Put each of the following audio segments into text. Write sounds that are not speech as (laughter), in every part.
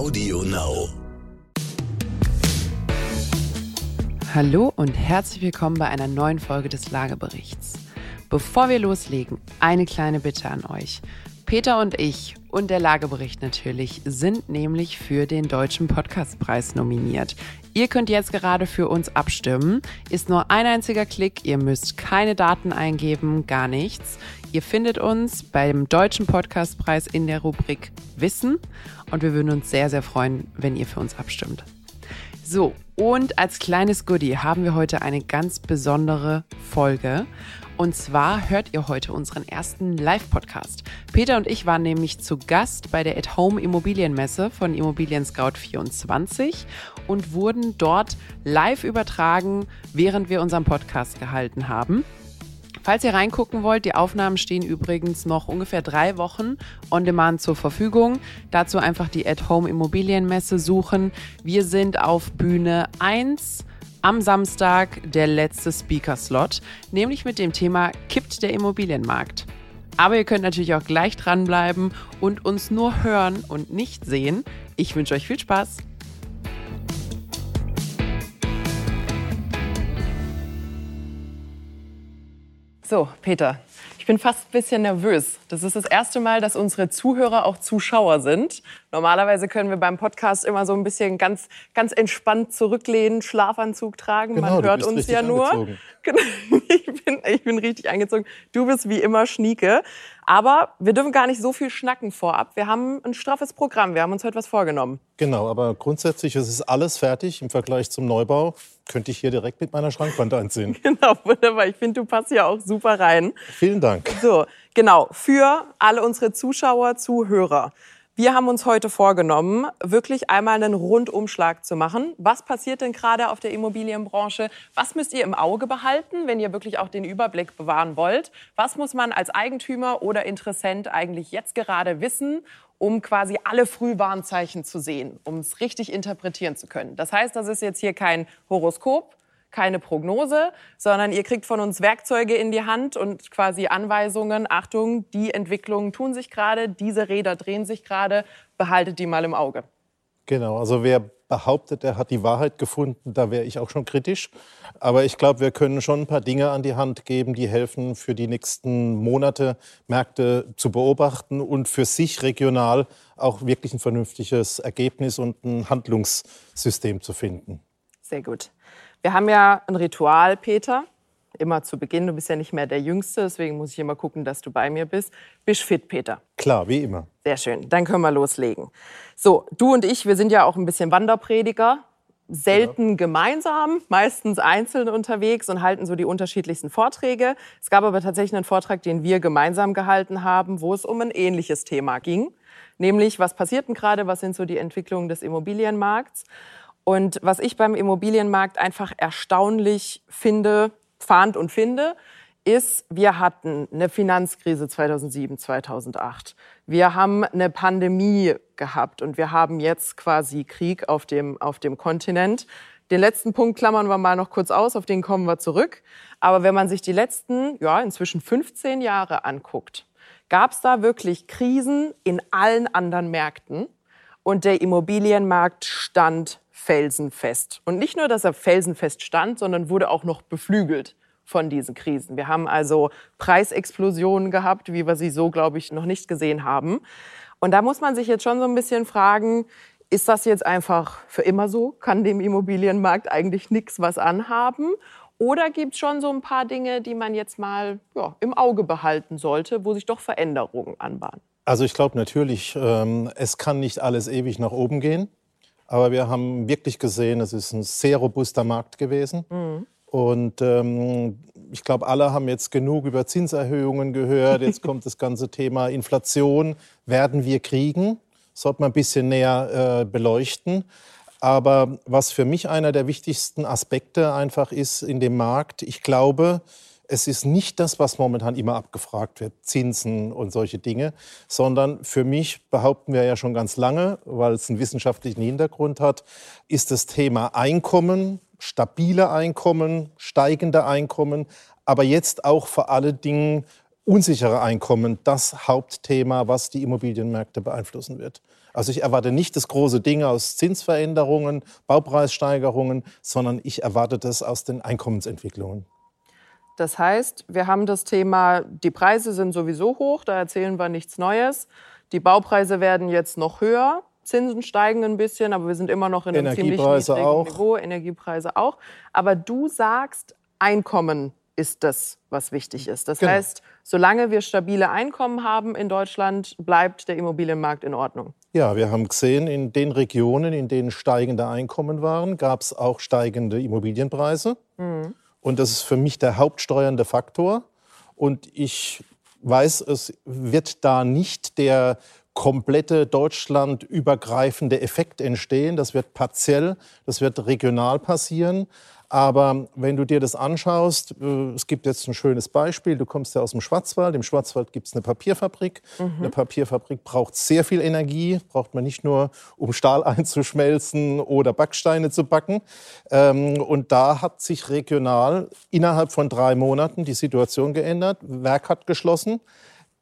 Audio Now. Hallo und herzlich willkommen bei einer neuen Folge des Lageberichts. Bevor wir loslegen, eine kleine Bitte an euch. Peter und ich und der Lagebericht natürlich sind nämlich für den Deutschen Podcastpreis nominiert. Ihr könnt jetzt gerade für uns abstimmen. Ist nur ein einziger Klick. Ihr müsst keine Daten eingeben, gar nichts. Ihr findet uns beim Deutschen Podcastpreis in der Rubrik Wissen und wir würden uns sehr, sehr freuen, wenn ihr für uns abstimmt. So, und als kleines Goodie haben wir heute eine ganz besondere Folge. Und zwar hört ihr heute unseren ersten Live-Podcast. Peter und ich waren nämlich zu Gast bei der At-Home Immobilienmesse von Immobilien Scout 24 und wurden dort live übertragen, während wir unseren Podcast gehalten haben. Falls ihr reingucken wollt, die Aufnahmen stehen übrigens noch ungefähr drei Wochen on demand zur Verfügung. Dazu einfach die At-Home Immobilienmesse suchen. Wir sind auf Bühne 1 am Samstag der letzte Speaker-Slot, nämlich mit dem Thema Kippt der Immobilienmarkt. Aber ihr könnt natürlich auch gleich dranbleiben und uns nur hören und nicht sehen. Ich wünsche euch viel Spaß. So, Peter, ich bin fast ein bisschen nervös. Das ist das erste Mal, dass unsere Zuhörer auch Zuschauer sind. Normalerweise können wir beim Podcast immer so ein bisschen ganz, ganz entspannt zurücklehnen, Schlafanzug tragen. Genau, Man hört uns ja nur. angezogen. (laughs) Genau, Ich bin, ich bin richtig angezogen. Du bist wie immer Schnieke. Aber wir dürfen gar nicht so viel schnacken vorab. Wir haben ein straffes Programm. Wir haben uns heute was vorgenommen. Genau, aber grundsätzlich ist es alles fertig im Vergleich zum Neubau. Könnte ich hier direkt mit meiner Schrankwand anziehen. (laughs) Genau, wunderbar. Ich finde, du passt ja auch super rein. Vielen Dank. So, genau, für alle unsere Zuschauer, Zuhörer. Wir haben uns heute vorgenommen, wirklich einmal einen Rundumschlag zu machen. Was passiert denn gerade auf der Immobilienbranche? Was müsst ihr im Auge behalten, wenn ihr wirklich auch den Überblick bewahren wollt? Was muss man als Eigentümer oder Interessent eigentlich jetzt gerade wissen, um quasi alle Frühwarnzeichen zu sehen, um es richtig interpretieren zu können? Das heißt, das ist jetzt hier kein Horoskop, keine Prognose, sondern ihr kriegt von uns Werkzeuge in die Hand und quasi Anweisungen. Achtung, die Entwicklungen tun sich gerade, diese Räder drehen sich gerade, behaltet die mal im Auge. Genau, also wer behauptet, er hat die Wahrheit gefunden, da wäre ich auch schon kritisch. Aber ich glaube, wir können schon ein paar Dinge an die Hand geben, die helfen, für die nächsten Monate Märkte zu beobachten und für sich regional auch wirklich ein vernünftiges Ergebnis und ein Handlungssystem zu finden. Sehr gut. Wir haben ja ein Ritual, Peter. Immer zu Beginn. Du bist ja nicht mehr der Jüngste, deswegen muss ich immer gucken, dass du bei mir bist. Bist fit, Peter. Klar, wie immer. Sehr schön. Dann können wir loslegen. So, du und ich, wir sind ja auch ein bisschen Wanderprediger. Selten gemeinsam, meistens einzeln unterwegs und halten so die unterschiedlichsten Vorträge. Es gab aber tatsächlich einen Vortrag, den wir gemeinsam gehalten haben, wo es um ein ähnliches Thema ging. Nämlich, was passiert denn gerade? Was sind so die Entwicklungen des Immobilienmarkts? Und was ich beim Immobilienmarkt einfach erstaunlich finde, fand und finde, ist, wir hatten eine Finanzkrise 2007, 2008. Wir haben eine Pandemie gehabt und wir haben jetzt quasi Krieg auf dem, auf dem Kontinent. Den letzten Punkt klammern wir mal noch kurz aus, auf den kommen wir zurück. Aber wenn man sich die letzten, ja, inzwischen 15 Jahre anguckt, gab es da wirklich Krisen in allen anderen Märkten und der Immobilienmarkt stand felsenfest. Und nicht nur, dass er felsenfest stand, sondern wurde auch noch beflügelt von diesen Krisen. Wir haben also Preisexplosionen gehabt, wie wir sie so, glaube ich, noch nicht gesehen haben. Und da muss man sich jetzt schon so ein bisschen fragen, ist das jetzt einfach für immer so? Kann dem Immobilienmarkt eigentlich nichts was anhaben? Oder gibt es schon so ein paar Dinge, die man jetzt mal ja, im Auge behalten sollte, wo sich doch Veränderungen anbahnen? Also ich glaube natürlich, ähm, es kann nicht alles ewig nach oben gehen. Aber wir haben wirklich gesehen, es ist ein sehr robuster Markt gewesen. Und ähm, ich glaube, alle haben jetzt genug über Zinserhöhungen gehört. Jetzt kommt das ganze Thema Inflation. Werden wir kriegen? Sollte man ein bisschen näher äh, beleuchten. Aber was für mich einer der wichtigsten Aspekte einfach ist in dem Markt, ich glaube, es ist nicht das, was momentan immer abgefragt wird, Zinsen und solche Dinge, sondern für mich behaupten wir ja schon ganz lange, weil es einen wissenschaftlichen Hintergrund hat, ist das Thema Einkommen, stabile Einkommen, steigende Einkommen, aber jetzt auch vor allen Dingen unsichere Einkommen das Hauptthema, was die Immobilienmärkte beeinflussen wird. Also ich erwarte nicht das große Ding aus Zinsveränderungen, Baupreissteigerungen, sondern ich erwarte das aus den Einkommensentwicklungen. Das heißt, wir haben das Thema, die Preise sind sowieso hoch, da erzählen wir nichts Neues. Die Baupreise werden jetzt noch höher. Zinsen steigen ein bisschen, aber wir sind immer noch in einem ziemlich niedrigen auch. Niveau, Energiepreise auch. Aber du sagst, Einkommen ist das, was wichtig ist. Das genau. heißt, solange wir stabile Einkommen haben in Deutschland, bleibt der Immobilienmarkt in Ordnung. Ja, wir haben gesehen, in den Regionen, in denen steigende Einkommen waren, gab es auch steigende Immobilienpreise. Mhm. Und das ist für mich der hauptsteuernde Faktor. Und ich weiß, es wird da nicht der komplette deutschlandübergreifende Effekt entstehen. Das wird partiell, das wird regional passieren. Aber wenn du dir das anschaust, äh, es gibt jetzt ein schönes Beispiel, du kommst ja aus dem Schwarzwald, im Schwarzwald gibt es eine Papierfabrik. Mhm. Eine Papierfabrik braucht sehr viel Energie, braucht man nicht nur, um Stahl (laughs) einzuschmelzen oder Backsteine zu backen. Ähm, und da hat sich regional innerhalb von drei Monaten die Situation geändert. Werk hat geschlossen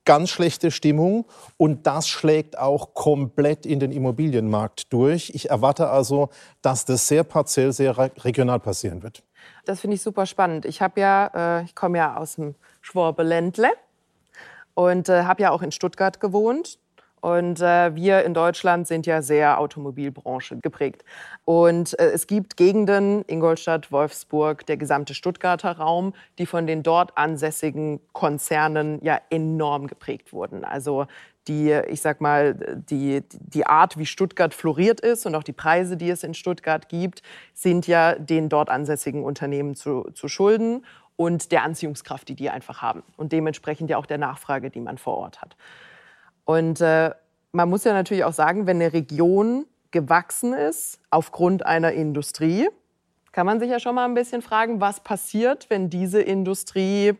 ganz schlechte Stimmung und das schlägt auch komplett in den Immobilienmarkt durch. Ich erwarte also, dass das sehr partiell, sehr regional passieren wird. Das finde ich super spannend. Ich habe ja, äh, ich komme ja aus dem Schwabeländle und äh, habe ja auch in Stuttgart gewohnt. Und äh, wir in Deutschland sind ja sehr Automobilbranche geprägt. Und äh, es gibt Gegenden, Ingolstadt, Wolfsburg, der gesamte Stuttgarter Raum, die von den dort ansässigen Konzernen ja enorm geprägt wurden. Also die, ich sag mal, die, die Art, wie Stuttgart floriert ist und auch die Preise, die es in Stuttgart gibt, sind ja den dort ansässigen Unternehmen zu, zu schulden und der Anziehungskraft, die die einfach haben. Und dementsprechend ja auch der Nachfrage, die man vor Ort hat. Und äh, man muss ja natürlich auch sagen, wenn eine Region gewachsen ist aufgrund einer Industrie, kann man sich ja schon mal ein bisschen fragen, was passiert, wenn diese Industrie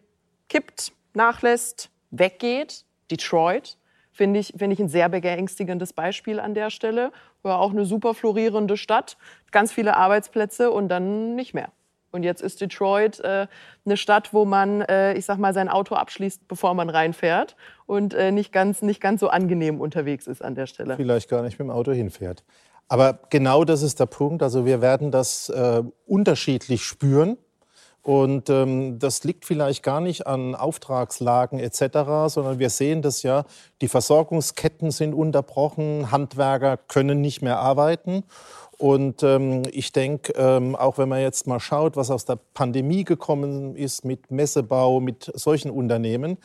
kippt, nachlässt, weggeht. Detroit finde ich, find ich ein sehr beängstigendes Beispiel an der Stelle. War auch eine super florierende Stadt, ganz viele Arbeitsplätze und dann nicht mehr. Und jetzt ist Detroit äh, eine Stadt, wo man, äh, ich sag mal, sein Auto abschließt, bevor man reinfährt und äh, nicht, ganz, nicht ganz so angenehm unterwegs ist an der Stelle. Vielleicht gar nicht mit dem Auto hinfährt. Aber genau das ist der Punkt. Also wir werden das äh, unterschiedlich spüren. Und ähm, das liegt vielleicht gar nicht an Auftragslagen etc., sondern wir sehen das ja, die Versorgungsketten sind unterbrochen, Handwerker können nicht mehr arbeiten. Und ähm, ich denke, ähm, auch wenn man jetzt mal schaut, was aus der Pandemie gekommen ist mit Messebau, mit solchen Unternehmen,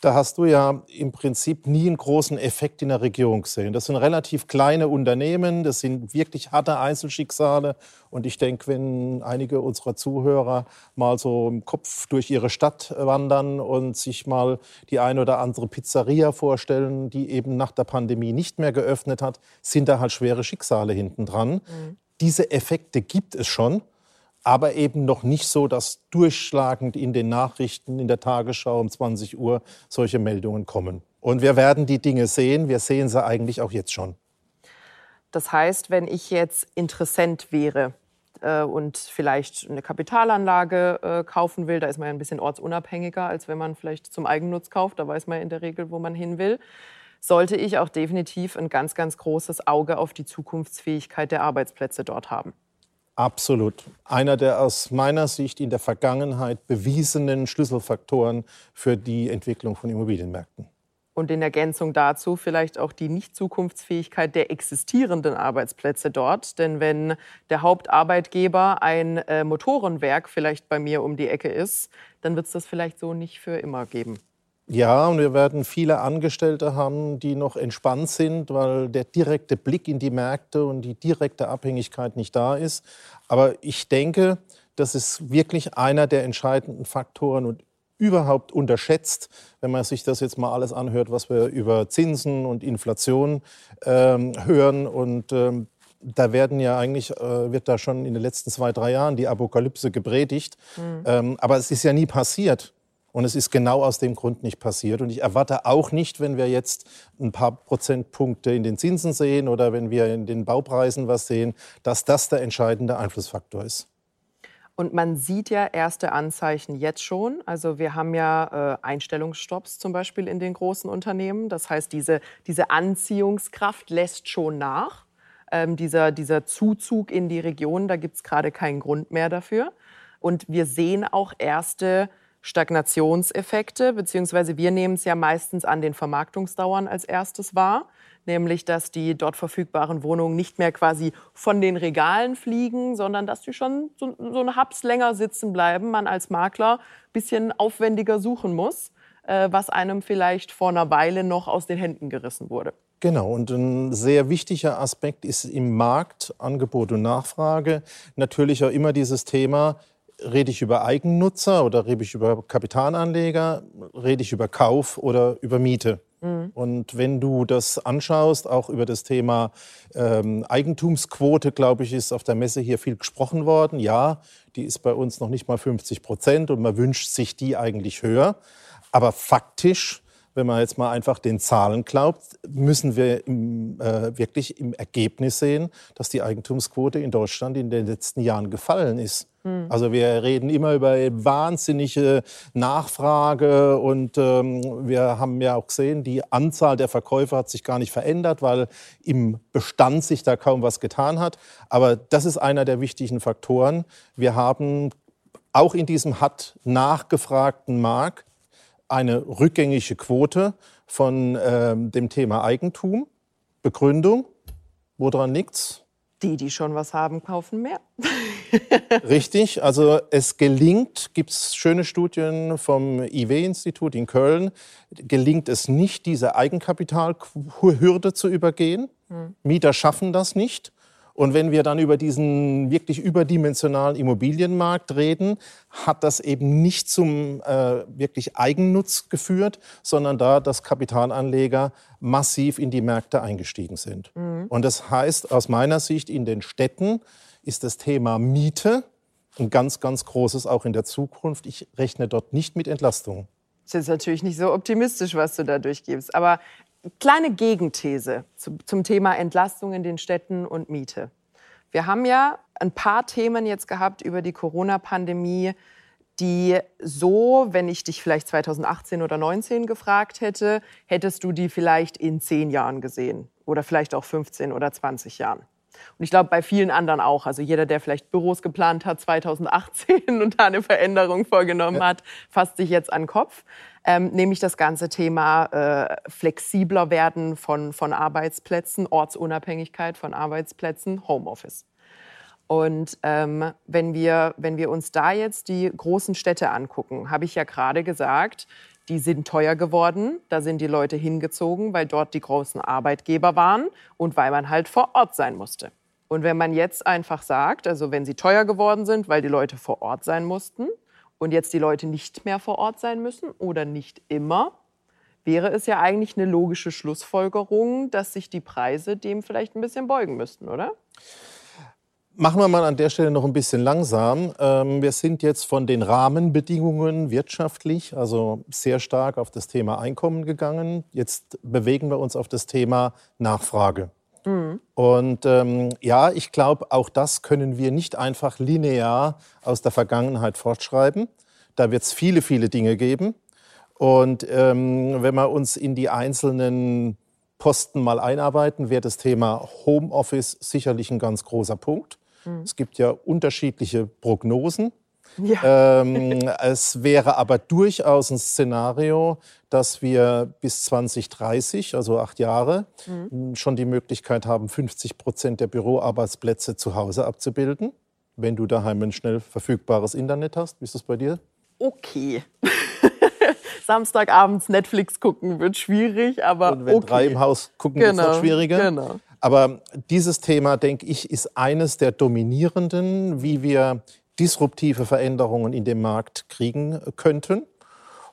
da hast du ja im Prinzip nie einen großen Effekt in der Region gesehen. Das sind relativ kleine Unternehmen, das sind wirklich harte Einzelschicksale. Und ich denke, wenn einige unserer Zuhörer mal so im Kopf durch ihre Stadt wandern und sich mal die ein oder andere Pizzeria vorstellen, die eben nach der Pandemie nicht mehr geöffnet hat, sind da halt schwere Schicksale hinten dran. Mhm. Diese Effekte gibt es schon, aber eben noch nicht so, dass durchschlagend in den Nachrichten, in der Tagesschau um 20 Uhr solche Meldungen kommen. Und wir werden die Dinge sehen. Wir sehen sie eigentlich auch jetzt schon. Das heißt, wenn ich jetzt Interessent wäre äh, und vielleicht eine Kapitalanlage äh, kaufen will, da ist man ja ein bisschen ortsunabhängiger, als wenn man vielleicht zum Eigennutz kauft. Da weiß man in der Regel, wo man hin will sollte ich auch definitiv ein ganz, ganz großes Auge auf die Zukunftsfähigkeit der Arbeitsplätze dort haben. Absolut. Einer der aus meiner Sicht in der Vergangenheit bewiesenen Schlüsselfaktoren für die Entwicklung von Immobilienmärkten. Und in Ergänzung dazu vielleicht auch die Nicht-Zukunftsfähigkeit der existierenden Arbeitsplätze dort. Denn wenn der Hauptarbeitgeber ein äh, Motorenwerk vielleicht bei mir um die Ecke ist, dann wird es das vielleicht so nicht für immer geben. Ja, und wir werden viele Angestellte haben, die noch entspannt sind, weil der direkte Blick in die Märkte und die direkte Abhängigkeit nicht da ist. Aber ich denke, das ist wirklich einer der entscheidenden Faktoren und überhaupt unterschätzt, wenn man sich das jetzt mal alles anhört, was wir über Zinsen und Inflation ähm, hören. Und ähm, da werden ja eigentlich, äh, wird da schon in den letzten zwei, drei Jahren die Apokalypse gepredigt. Mhm. Ähm, aber es ist ja nie passiert. Und es ist genau aus dem Grund nicht passiert. Und ich erwarte auch nicht, wenn wir jetzt ein paar Prozentpunkte in den Zinsen sehen oder wenn wir in den Baupreisen was sehen, dass das der entscheidende Einflussfaktor ist. Und man sieht ja erste Anzeichen jetzt schon. Also wir haben ja äh, Einstellungsstopps zum Beispiel in den großen Unternehmen. Das heißt, diese, diese Anziehungskraft lässt schon nach. Ähm, dieser, dieser Zuzug in die Region, da gibt es gerade keinen Grund mehr dafür. Und wir sehen auch erste Stagnationseffekte, beziehungsweise wir nehmen es ja meistens an den Vermarktungsdauern als erstes wahr nämlich dass die dort verfügbaren Wohnungen nicht mehr quasi von den Regalen fliegen, sondern dass die schon so, so eine Haps länger sitzen bleiben, man als Makler ein bisschen aufwendiger suchen muss, äh, was einem vielleicht vor einer Weile noch aus den Händen gerissen wurde. Genau, und ein sehr wichtiger Aspekt ist im Markt, Angebot und Nachfrage, natürlich auch immer dieses Thema, rede ich über Eigennutzer oder rede ich über Kapitalanleger, rede ich über Kauf oder über Miete. Mhm. Und wenn du das anschaust, auch über das Thema ähm, Eigentumsquote, glaube ich, ist auf der Messe hier viel gesprochen worden. Ja, die ist bei uns noch nicht mal 50 Prozent und man wünscht sich die eigentlich höher. Aber faktisch wenn man jetzt mal einfach den Zahlen glaubt, müssen wir im, äh, wirklich im Ergebnis sehen, dass die Eigentumsquote in Deutschland in den letzten Jahren gefallen ist. Mhm. Also wir reden immer über wahnsinnige Nachfrage und ähm, wir haben ja auch gesehen, die Anzahl der Verkäufer hat sich gar nicht verändert, weil im Bestand sich da kaum was getan hat. Aber das ist einer der wichtigen Faktoren. Wir haben auch in diesem hat nachgefragten Markt eine rückgängige Quote von äh, dem Thema Eigentum. Begründung, woran liegt's? Die, die schon was haben, kaufen mehr. (laughs) Richtig, also es gelingt, gibt es schöne Studien vom IW-Institut in Köln, gelingt es nicht, diese Eigenkapitalhürde zu übergehen. Hm. Mieter schaffen das nicht. Und wenn wir dann über diesen wirklich überdimensionalen Immobilienmarkt reden, hat das eben nicht zum äh, wirklich Eigennutz geführt, sondern da, dass Kapitalanleger massiv in die Märkte eingestiegen sind. Mhm. Und das heißt aus meiner Sicht, in den Städten ist das Thema Miete ein ganz, ganz großes auch in der Zukunft. Ich rechne dort nicht mit Entlastung. Das ist natürlich nicht so optimistisch, was du da durchgibst. Aber kleine Gegenthese zum Thema Entlastung in den Städten und Miete. Wir haben ja ein paar Themen jetzt gehabt über die Corona-Pandemie, die so, wenn ich dich vielleicht 2018 oder 2019 gefragt hätte, hättest du die vielleicht in zehn Jahren gesehen oder vielleicht auch 15 oder 20 Jahren. Und ich glaube, bei vielen anderen auch. Also jeder, der vielleicht Büros geplant hat 2018 (laughs) und da eine Veränderung vorgenommen ja. hat, fasst sich jetzt an den Kopf ähm, nämlich das ganze Thema äh, flexibler werden von, von Arbeitsplätzen, Ortsunabhängigkeit von Arbeitsplätzen, Homeoffice. Und ähm, wenn, wir, wenn wir uns da jetzt die großen Städte angucken, habe ich ja gerade gesagt, die sind teuer geworden. Da sind die Leute hingezogen, weil dort die großen Arbeitgeber waren und weil man halt vor Ort sein musste. Und wenn man jetzt einfach sagt, also wenn sie teuer geworden sind, weil die Leute vor Ort sein mussten, und jetzt die Leute nicht mehr vor Ort sein müssen oder nicht immer, wäre es ja eigentlich eine logische Schlussfolgerung, dass sich die Preise dem vielleicht ein bisschen beugen müssten, oder? Machen wir mal an der Stelle noch ein bisschen langsam. Ähm, wir sind jetzt von den Rahmenbedingungen wirtschaftlich, also sehr stark auf das Thema Einkommen gegangen. Jetzt bewegen wir uns auf das Thema Nachfrage. Mhm. Und ähm, ja, ich glaube, auch das können wir nicht einfach linear aus der Vergangenheit fortschreiben. Da wird es viele, viele Dinge geben. Und ähm, wenn wir uns in die einzelnen Posten mal einarbeiten, wäre das Thema Homeoffice sicherlich ein ganz großer Punkt. Mhm. Es gibt ja unterschiedliche Prognosen. Ja. Ähm, es wäre aber durchaus ein Szenario, dass wir bis 2030, also acht Jahre, mhm. schon die Möglichkeit haben, 50 Prozent der Büroarbeitsplätze zu Hause abzubilden, wenn du daheim ein schnell verfügbares Internet hast. Wie ist das bei dir? Okay. (laughs) Samstagabends Netflix gucken wird schwierig, aber Und wenn okay. drei im Haus gucken, genau, wird es schwieriger. Genau. Aber dieses Thema, denke ich, ist eines der dominierenden, wie wir disruptive Veränderungen in dem Markt kriegen könnten.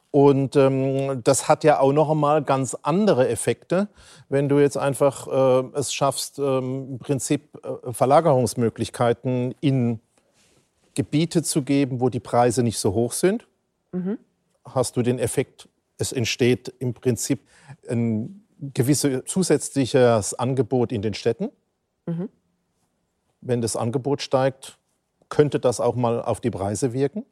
Und ähm, das hat ja auch noch einmal ganz andere Effekte, wenn du jetzt einfach äh, es schaffst, ähm, im Prinzip äh, Verlagerungsmöglichkeiten in Gebiete zu geben, wo die Preise nicht so hoch sind. Mhm. Hast du den Effekt, es entsteht im Prinzip ein gewisses zusätzliches Angebot in den Städten. Mhm. Wenn das Angebot steigt, könnte das auch mal auf die Preise wirken?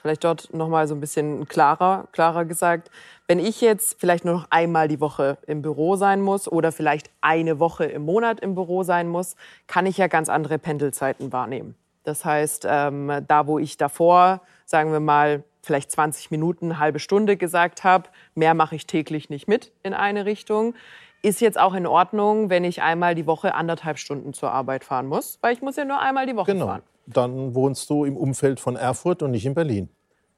Vielleicht dort noch mal so ein bisschen klarer, klarer gesagt. Wenn ich jetzt vielleicht nur noch einmal die Woche im Büro sein muss oder vielleicht eine Woche im Monat im Büro sein muss, kann ich ja ganz andere Pendelzeiten wahrnehmen. Das heißt, ähm, da wo ich davor, sagen wir mal, vielleicht 20 Minuten, halbe Stunde gesagt habe, mehr mache ich täglich nicht mit in eine Richtung, ist jetzt auch in Ordnung, wenn ich einmal die Woche anderthalb Stunden zur Arbeit fahren muss, weil ich muss ja nur einmal die Woche genau. fahren. Dann wohnst du im Umfeld von Erfurt und nicht in Berlin.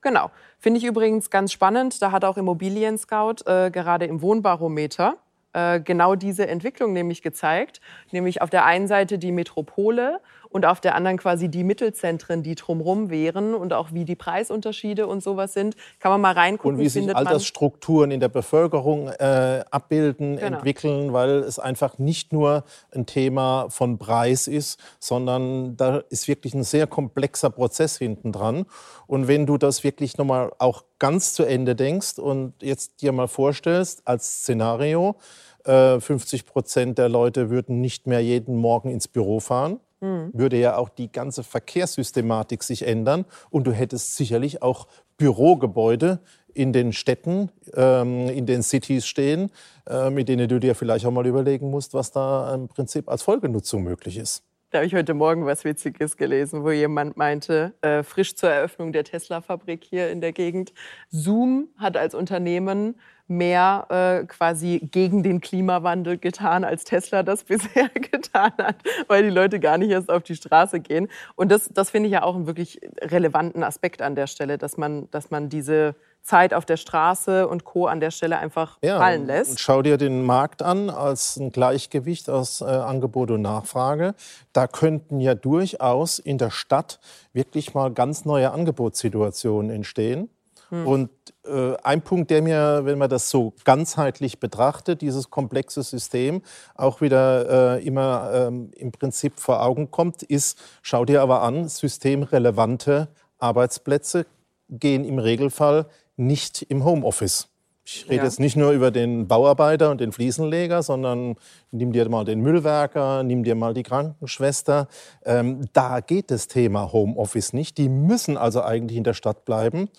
Genau. Finde ich übrigens ganz spannend. Da hat auch Immobilien Scout äh, gerade im Wohnbarometer äh, genau diese Entwicklung nämlich gezeigt. Nämlich auf der einen Seite die Metropole und auf der anderen quasi die Mittelzentren, die drumherum wären und auch wie die Preisunterschiede und sowas sind. Kann man mal reingucken. Und wie sich Altersstrukturen in der Bevölkerung äh, abbilden, Genau. entwickeln, weil es einfach nicht nur ein Thema von Preis ist, sondern da ist wirklich ein sehr komplexer Prozess hinten dran. Und wenn du das wirklich nochmal auch ganz zu Ende denkst und jetzt dir mal vorstellst als Szenario, äh, 50 Prozent der Leute würden nicht mehr jeden Morgen ins Büro fahren, würde ja auch die ganze Verkehrssystematik sich ändern und du hättest sicherlich auch Bürogebäude in den Städten, ähm, in den Cities stehen, äh, mit denen du dir vielleicht auch mal überlegen musst, was da im Prinzip als Folgenutzung möglich ist. Da habe ich heute Morgen was Witziges gelesen, wo jemand meinte, äh, frisch zur Eröffnung der Tesla-Fabrik hier in der Gegend, Zoom hat als Unternehmen mehr äh, quasi gegen den Klimawandel getan, als Tesla das (laughs) bisher getan hat, weil die Leute gar nicht erst auf die Straße gehen. Und das, das finde ich ja auch einen wirklich relevanten Aspekt an der Stelle, dass man, dass man diese Zeit auf der Straße und Co. an der Stelle einfach fallen Und lässt. schau dir den Markt an als ein Gleichgewicht aus äh, Angebot und Nachfrage. Da könnten ja durchaus in der Stadt wirklich mal ganz neue Angebotssituationen entstehen. Und äh, ein Punkt, der mir, wenn man das so ganzheitlich betrachtet, dieses komplexe System auch wieder äh, immer ähm, im Prinzip vor Augen kommt, ist, schau dir aber an, systemrelevante Arbeitsplätze gehen im Regelfall nicht im Homeoffice. Ich rede Ja. jetzt nicht nur über den Bauarbeiter und den Fliesenleger, sondern nimm dir mal den Müllwerker, nimm dir mal die Krankenschwester. Ähm, da geht das Thema Homeoffice nicht. Die müssen also eigentlich in der Stadt bleiben.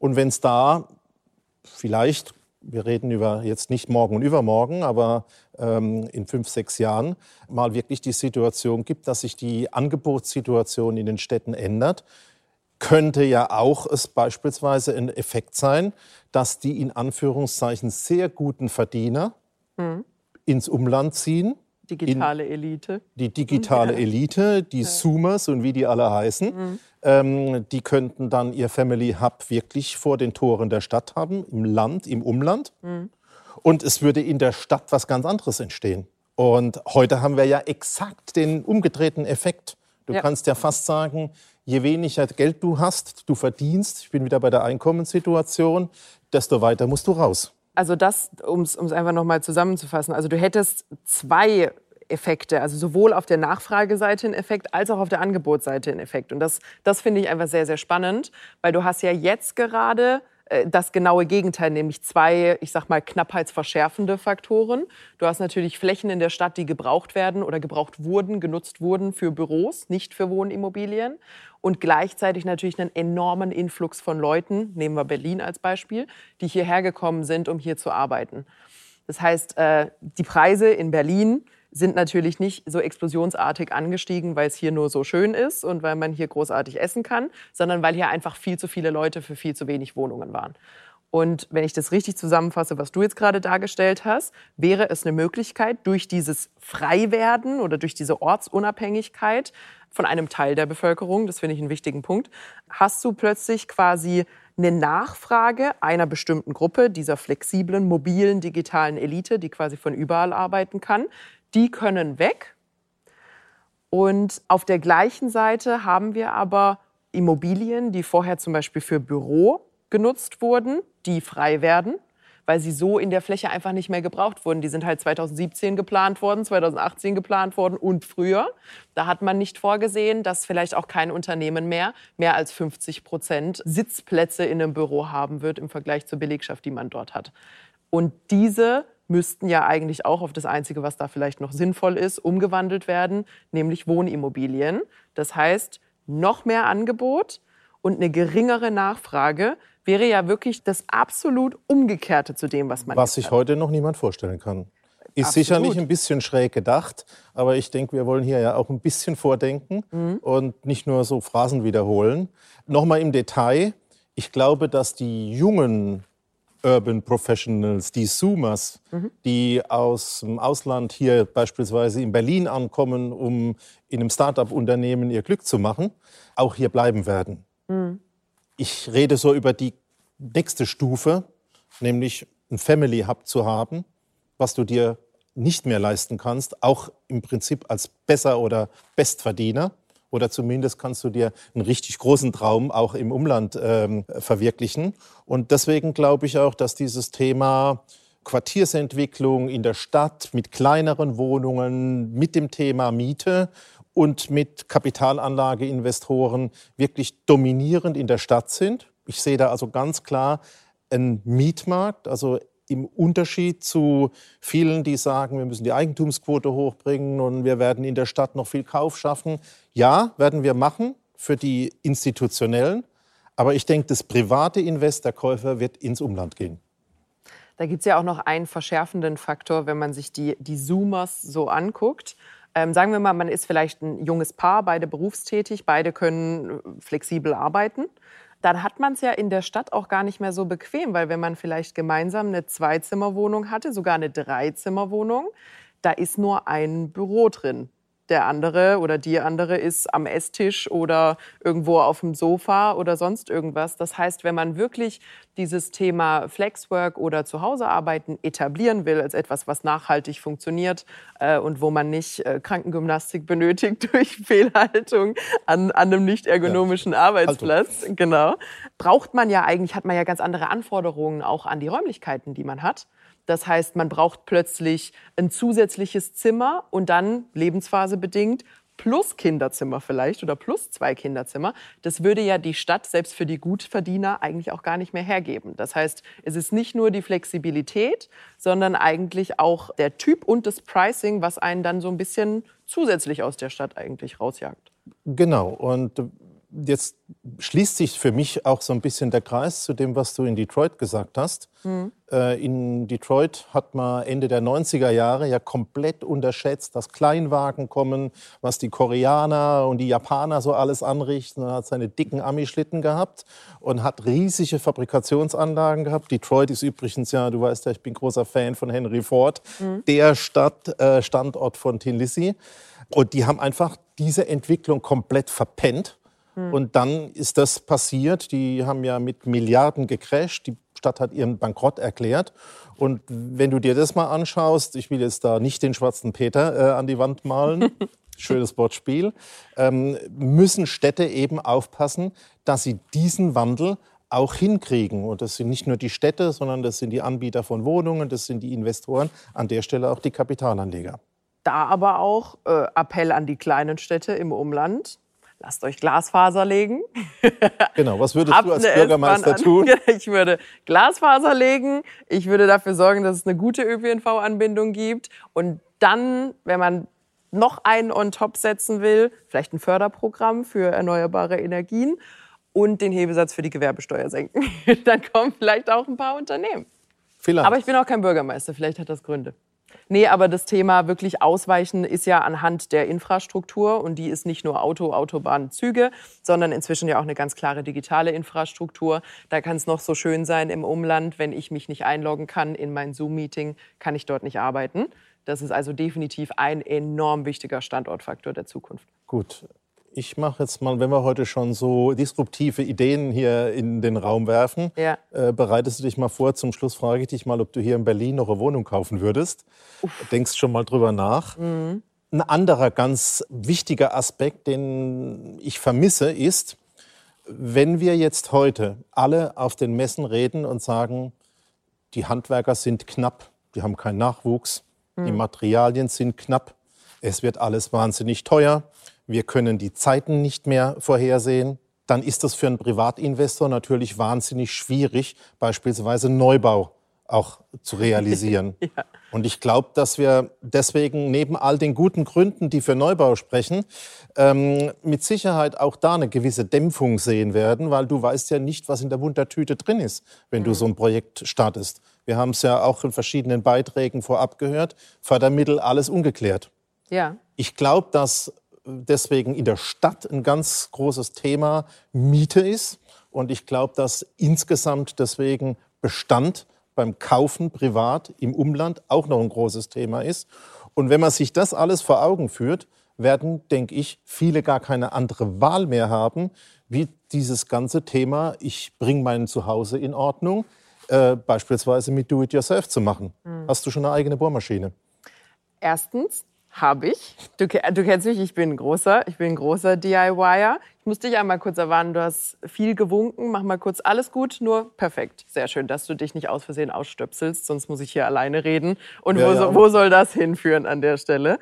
Und wenn es da vielleicht, wir reden über jetzt nicht morgen und übermorgen, aber ähm, in fünf, sechs Jahren mal wirklich die Situation gibt, dass sich die Angebotssituation in den Städten ändert, könnte ja auch es beispielsweise ein Effekt sein, dass die in Anführungszeichen sehr guten Verdiener ins Umland ziehen, Digitale Elite. die digitale Elite, die Zoomers und wie die alle heißen, Mhm. ähm, die könnten dann ihr Family Hub wirklich vor den Toren der Stadt haben, im Land, im Umland. Mhm. Und es würde in der Stadt was ganz anderes entstehen. Und heute haben wir ja exakt den umgedrehten Effekt. Du Ja. kannst ja fast sagen, je weniger Geld du hast, du verdienst, ich bin wieder bei der Einkommenssituation, desto weiter musst du raus. Also das, um es einfach nochmal zusammenzufassen, also du hättest zwei Effekte, also sowohl auf der Nachfrageseite einen Effekt als auch auf der Angebotsseite einen Effekt. Und das, das finde ich einfach sehr, sehr spannend, weil du hast ja jetzt gerade das genaue Gegenteil, nämlich zwei, ich sag mal, knappheitsverschärfende Faktoren. Du hast natürlich Flächen in der Stadt, die gebraucht werden oder gebraucht wurden, genutzt wurden für Büros, nicht für Wohnimmobilien. Und gleichzeitig natürlich einen enormen Influx von Leuten, nehmen wir Berlin als Beispiel, die hierher gekommen sind, um hier zu arbeiten. Das heißt, äh, die Preise in Berlin sind natürlich nicht so explosionsartig angestiegen, weil es hier nur so schön ist und weil man hier großartig essen kann, sondern weil hier einfach viel zu viele Leute für viel zu wenig Wohnungen waren. Und wenn ich das richtig zusammenfasse, was du jetzt gerade dargestellt hast, wäre es eine Möglichkeit, durch dieses Freiwerden oder durch diese Ortsunabhängigkeit von einem Teil der Bevölkerung, das finde ich einen wichtigen Punkt, hast du plötzlich quasi eine Nachfrage einer bestimmten Gruppe, dieser flexiblen, mobilen, digitalen Elite, die quasi von überall arbeiten kann. Die können weg. Und auf der gleichen Seite haben wir aber Immobilien, die vorher zum Beispiel für Büro genutzt wurden, die frei werden, weil sie so in der Fläche einfach nicht mehr gebraucht wurden. Die sind halt 2017 geplant worden, 2018 geplant worden und früher. Da hat man nicht vorgesehen, dass vielleicht auch kein Unternehmen mehr mehr als 50 Prozent Sitzplätze in einem Büro haben wird im Vergleich zur Belegschaft, die man dort hat. Und diese müssten ja eigentlich auch auf das Einzige, was da vielleicht noch sinnvoll ist, umgewandelt werden, nämlich Wohnimmobilien. Das heißt, noch mehr Angebot und eine geringere Nachfrage wäre ja wirklich das absolut Umgekehrte zu dem, was man Was sich heute noch niemand vorstellen kann. Ist Absolut. sicherlich ein bisschen schräg gedacht, aber ich denke, wir wollen hier ja auch ein bisschen vordenken mhm. und nicht nur so Phrasen wiederholen. Nochmal im Detail. Ich glaube, dass die jungen Urban Professionals, die Zoomers, mhm. die aus dem Ausland hier beispielsweise in Berlin ankommen, um in einem Start-up-Unternehmen ihr Glück zu machen, auch hier bleiben werden. Mhm. Ich rede so über die nächste Stufe, nämlich ein Family Hub zu haben, was du dir nicht mehr leisten kannst, auch im Prinzip als Besser- oder Bestverdiener. Oder zumindest kannst du dir einen richtig großen Traum auch im Umland ähm, verwirklichen. Und deswegen glaube ich auch, dass dieses Thema Quartiersentwicklung in der Stadt mit kleineren Wohnungen, mit dem Thema Miete und mit Kapitalanlageinvestoren wirklich dominierend in der Stadt sind. Ich sehe da also ganz klar einen Mietmarkt, also im Unterschied zu vielen, die sagen, wir müssen die Eigentumsquote hochbringen und wir werden in der Stadt noch viel Kauf schaffen. Ja, werden wir machen für die Institutionellen. Aber ich denke, das private Invest der Käufer wird ins Umland gehen. Da gibt es ja auch noch einen verschärfenden Faktor, wenn man sich die, die Zoomers so anguckt. Ähm, sagen wir mal, man ist vielleicht ein junges Paar, beide berufstätig, beide können flexibel arbeiten dann hat man es ja in der Stadt auch gar nicht mehr so bequem, weil wenn man vielleicht gemeinsam eine Zweizimmerwohnung hatte, sogar eine Dreizimmerwohnung, da ist nur ein Büro drin der andere oder die andere ist am Esstisch oder irgendwo auf dem Sofa oder sonst irgendwas. Das heißt, wenn man wirklich dieses Thema Flexwork oder Zuhausearbeiten etablieren will als etwas, was nachhaltig funktioniert äh, und wo man nicht äh, Krankengymnastik benötigt (laughs) durch Fehlhaltung an, an einem nicht ergonomischen ja. Arbeitsplatz, Haltung. genau, braucht man ja eigentlich, hat man ja ganz andere Anforderungen auch an die Räumlichkeiten, die man hat. Das heißt, man braucht plötzlich ein zusätzliches Zimmer und dann lebensphasebedingt plus Kinderzimmer vielleicht oder plus zwei Kinderzimmer. Das würde ja die Stadt selbst für die Gutverdiener eigentlich auch gar nicht mehr hergeben. Das heißt, es ist nicht nur die Flexibilität, sondern eigentlich auch der Typ und das Pricing, was einen dann so ein bisschen zusätzlich aus der Stadt eigentlich rausjagt. Genau. Und jetzt schließt sich für mich auch so ein bisschen der Kreis zu dem, was du in Detroit gesagt hast. Mhm. in Detroit hat man Ende der 90er Jahre ja komplett unterschätzt, dass Kleinwagen kommen, was die Koreaner und die Japaner so alles anrichten. Man hat seine dicken Ami-Schlitten gehabt und hat riesige Fabrikationsanlagen gehabt. Detroit ist übrigens ja, du weißt ja, ich bin großer Fan von Henry Ford, mhm. der Stadt, äh, Standort von Tin Lizzy. Und die haben einfach diese Entwicklung komplett verpennt hm. Und dann ist das passiert. Die haben ja mit Milliarden gecrasht. Die Stadt hat ihren Bankrott erklärt. Und wenn du dir das mal anschaust, ich will jetzt da nicht den schwarzen Peter äh, an die Wand malen, (laughs) schönes Wortspiel, ähm, müssen Städte eben aufpassen, dass sie diesen Wandel auch hinkriegen. Und das sind nicht nur die Städte, sondern das sind die Anbieter von Wohnungen, das sind die Investoren, an der Stelle auch die Kapitalanleger. Da aber auch äh, Appell an die kleinen Städte im Umland lasst euch Glasfaser legen. (laughs) Genau, was würdest du als Bürgermeister tun? (laughs) Ich würde Glasfaser legen. Ich würde dafür sorgen, dass es eine gute ÖPNV-Anbindung gibt. Und dann, wenn man noch einen on top setzen will, vielleicht ein Förderprogramm für erneuerbare Energien und den Hebesatz für die Gewerbesteuer senken. (laughs) dann kommen vielleicht auch ein paar Unternehmen. Vielleicht. Aber ich bin auch kein Bürgermeister, vielleicht hat das Gründe. Nee, aber das Thema wirklich ausweichen ist ja anhand der Infrastruktur und die ist nicht nur Auto, Autobahn, Züge, sondern inzwischen ja auch eine ganz klare digitale Infrastruktur. Da kann es noch so schön sein im Umland, wenn ich mich nicht einloggen kann in mein Zoom-Meeting, kann ich dort nicht arbeiten. Das ist also definitiv ein enorm wichtiger Standortfaktor der Zukunft. Gut, ich mache jetzt mal, wenn wir heute schon so disruptive Ideen hier in den Raum werfen, ja. äh, bereitest du dich mal vor. Zum Schluss frage ich dich mal, ob du hier in Berlin noch eine Wohnung kaufen würdest. Uff. Denkst schon mal drüber nach. Mhm. Ein anderer ganz wichtiger Aspekt, den ich vermisse, ist, wenn wir jetzt heute alle auf den Messen reden und sagen, die Handwerker sind knapp, die haben keinen Nachwuchs, mhm. die Materialien sind knapp, es wird alles wahnsinnig teuer, wir können die Zeiten nicht mehr vorhersehen, dann ist das für einen Privatinvestor natürlich wahnsinnig schwierig, beispielsweise Neubau auch zu realisieren. (laughs) ja. Und ich glaube, dass wir deswegen neben all den guten Gründen, die für Neubau sprechen, ähm, mit Sicherheit auch da eine gewisse Dämpfung sehen werden, weil du weißt ja nicht, was in der Wundertüte drin ist, wenn mhm. du so ein Projekt startest. Wir haben es ja auch in verschiedenen Beiträgen vorab gehört. Fördermittel, alles ungeklärt. Ja. Ich glaube, dass deswegen in der Stadt ein ganz großes Thema Miete ist. Und ich glaube, dass insgesamt deswegen Bestand beim Kaufen privat im Umland auch noch ein großes Thema ist. Und wenn man sich das alles vor Augen führt, werden, denke ich, viele gar keine andere Wahl mehr haben, wie dieses ganze Thema, ich bringe mein Zuhause in Ordnung, äh, beispielsweise mit Do-it-yourself zu machen. Mhm. Hast du schon eine eigene Bohrmaschine? Erstens, habe ich. Du, du, kennst mich, ich bin ein großer, ich bin ein großer DIYer. Ich muss dich einmal kurz erwarnen, du hast viel gewunken, mach mal kurz alles gut, nur perfekt. Sehr schön, dass du dich nicht aus Versehen ausstöpselst, sonst muss ich hier alleine reden. Und ja, wo, ja. wo, soll das hinführen an der Stelle?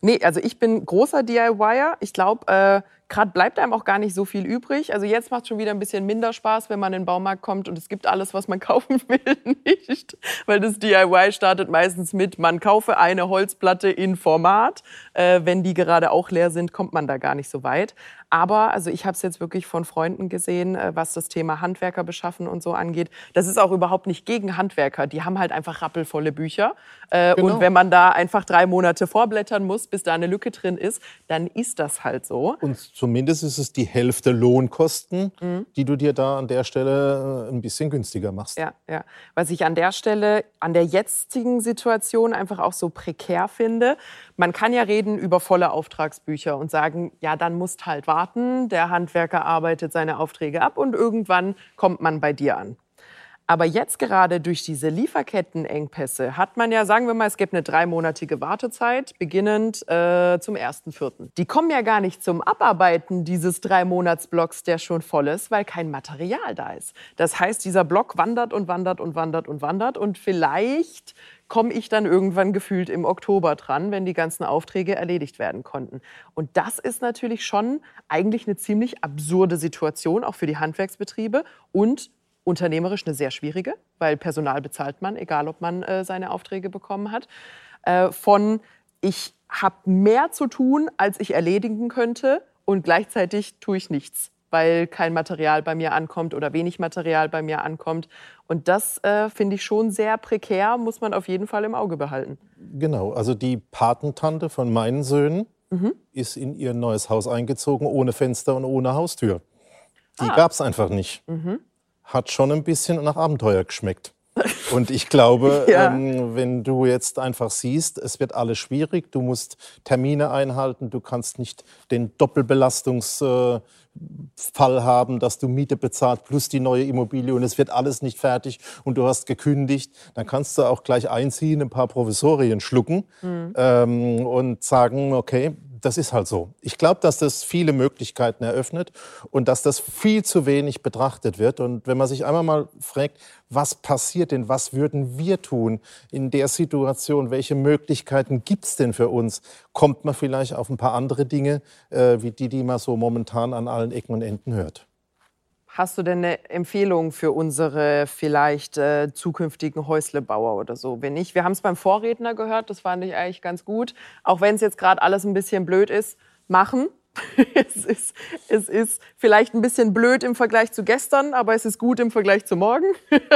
Nee, also ich bin großer DIYer. Ich glaube, äh, gerade bleibt einem auch gar nicht so viel übrig. Also jetzt macht es schon wieder ein bisschen minder Spaß, wenn man in den Baumarkt kommt und es gibt alles, was man (laughs) kaufen will, nicht. Weil das DIY startet meistens mit, man kaufe eine Holzplatte in Format. Äh, wenn die gerade auch leer sind, kommt man da gar nicht so weit. Aber also ich habe es jetzt wirklich von Freunden gesehen, äh, was das Thema Handwerker beschaffen und so angeht. Das ist auch überhaupt nicht gegen Handwerker. Die haben halt einfach rappelvolle Bücher. Äh, genau. Und wenn man da einfach drei Monate vorblättern muss, bis da eine Lücke drin ist, dann ist das halt so. Und zumindest ist es die Hälfte Lohnkosten, mhm. die du dir da an der Stelle äh, ein bisschen günstiger machst. Ja, ja. Was ich an der Stelle, an der jetzigen Situation einfach auch so prekär finde, man kann ja reden über volle Auftragsbücher und sagen, ja, dann musst halt warten, der Handwerker arbeitet seine Aufträge ab und irgendwann kommt man bei dir an. Aber jetzt gerade durch diese Lieferkettenengpässe hat man ja, sagen wir mal, es gibt eine dreimonatige Wartezeit, beginnend äh, zum 1.4. Die kommen ja gar nicht zum Abarbeiten dieses Drei-Monats-Blocks, der schon voll ist, weil kein Material da ist. Das heißt, dieser Block wandert und wandert und wandert und wandert und vielleicht komme ich dann irgendwann gefühlt im Oktober dran, wenn die ganzen Aufträge erledigt werden konnten. Und das ist natürlich schon eigentlich eine ziemlich absurde Situation, auch für die Handwerksbetriebe und unternehmerisch eine sehr schwierige, weil Personal bezahlt man, egal ob man äh, seine Aufträge bekommen hat. Äh, von ich habe mehr zu tun, als ich erledigen könnte und gleichzeitig tue ich nichts weil kein Material bei mir ankommt oder wenig Material bei mir ankommt. Und das äh, finde ich schon sehr prekär, muss man auf jeden Fall im Auge behalten. Genau, also die Patentante von meinen Söhnen mhm. ist in ihr neues Haus eingezogen, ohne Fenster und ohne Haustür. Die ah. gab es einfach nicht. Mhm. Hat schon ein bisschen nach Abenteuer geschmeckt. Und ich glaube, (laughs) ja. ähm, wenn du jetzt einfach siehst, es wird alles schwierig, du musst Termine einhalten, du kannst nicht den Doppelbelastungsfall äh, haben, dass du Miete bezahlt plus die neue Immobilie und es wird alles nicht fertig und du hast gekündigt, dann kannst du auch gleich einziehen, ein paar Provisorien schlucken mhm. ähm, und sagen, okay, das ist halt so. Ich glaube, dass das viele Möglichkeiten eröffnet und dass das viel zu wenig betrachtet wird. Und wenn man sich einmal mal fragt, was passiert denn, was würden wir tun in der Situation, welche Möglichkeiten gibt es denn für uns, kommt man vielleicht auf ein paar andere Dinge, äh, wie die, die man so momentan an allen Ecken und Enden hört. Hast du denn eine Empfehlung für unsere vielleicht äh, zukünftigen Häuslebauer oder so? Wenn nicht, wir haben es beim Vorredner gehört, das fand ich eigentlich ganz gut. Auch wenn es jetzt gerade alles ein bisschen blöd ist, machen. (laughs) es, ist, es ist vielleicht ein bisschen blöd im Vergleich zu gestern, aber es ist gut im Vergleich zu morgen.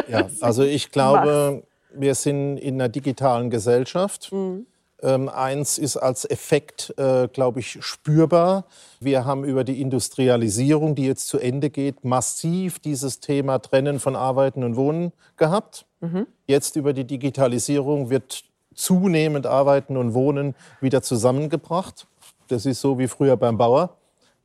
ja, (laughs) also ich glaube, wir sind in einer digitalen Gesellschaft. Mhm. Ähm, eins ist als Effekt, äh, glaube ich, spürbar. Wir haben über die Industrialisierung, die jetzt zu Ende geht, massiv dieses Thema Trennen von Arbeiten und Wohnen gehabt. Mhm. Jetzt über die Digitalisierung wird zunehmend Arbeiten und Wohnen wieder zusammengebracht. Das ist so wie früher beim Bauer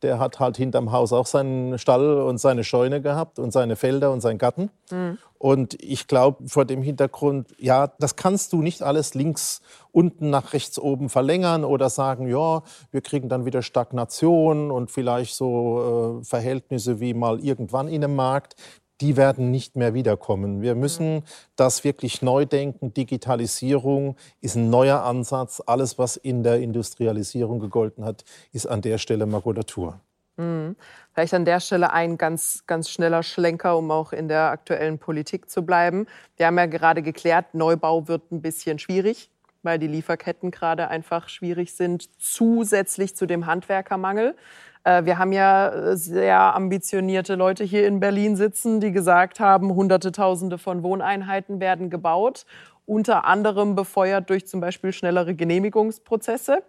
der hat halt hinterm Haus auch seinen Stall und seine Scheune gehabt und seine Felder und seinen Garten. Mhm. Und ich glaube, vor dem Hintergrund, ja, das kannst du nicht alles links unten nach rechts oben verlängern oder sagen, ja, wir kriegen dann wieder Stagnation und vielleicht so äh, Verhältnisse wie mal irgendwann in einem Markt die werden nicht mehr wiederkommen. Wir müssen das wirklich neu denken. Digitalisierung ist ein neuer Ansatz. Alles, was in der Industrialisierung gegolten hat, ist an der Stelle Makulatur. Mhm. Vielleicht an der Stelle ein ganz, ganz schneller Schlenker, um auch in der aktuellen Politik zu bleiben. Wir haben ja gerade geklärt, Neubau wird ein bisschen schwierig, weil die Lieferketten gerade einfach schwierig sind, zusätzlich zu dem Handwerkermangel. Äh, wir haben ja sehr ambitionierte Leute hier in Berlin sitzen, die gesagt haben, Hunderte, Tausende von Wohneinheiten werden gebaut, unter anderem befeuert durch zum Beispiel schnellere Genehmigungsprozesse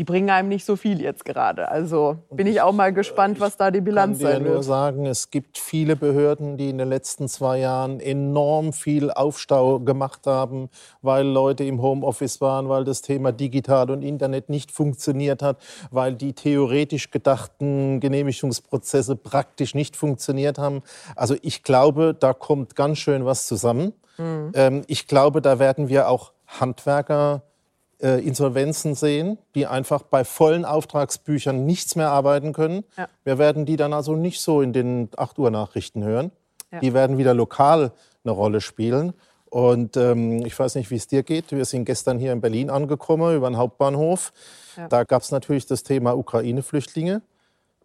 die bringen einem nicht so viel jetzt gerade. Also bin ich auch mal gespannt, was da die Bilanz sein wird. Ich kann dir nur sagen, es gibt viele Behörden, die in den letzten zwei Jahren enorm viel Aufstau gemacht haben, weil Leute im Homeoffice waren, weil das Thema Digital und Internet nicht funktioniert hat, weil die theoretisch gedachten Genehmigungsprozesse praktisch nicht funktioniert haben. Also ich glaube, da kommt ganz schön was zusammen. Mhm. Ich glaube, da werden wir auch Handwerker äh, Insolvenzen sehen, die einfach bei vollen Auftragsbüchern nichts mehr arbeiten können. Ja. Wir werden die dann also nicht so in den 8 Uhr Nachrichten hören. Ja. Die werden wieder lokal eine Rolle spielen. Und ähm, ich weiß nicht, wie es dir geht. Wir sind gestern hier in Berlin angekommen, über den Hauptbahnhof. Ja. Da gab es natürlich das Thema Ukraine-Flüchtlinge.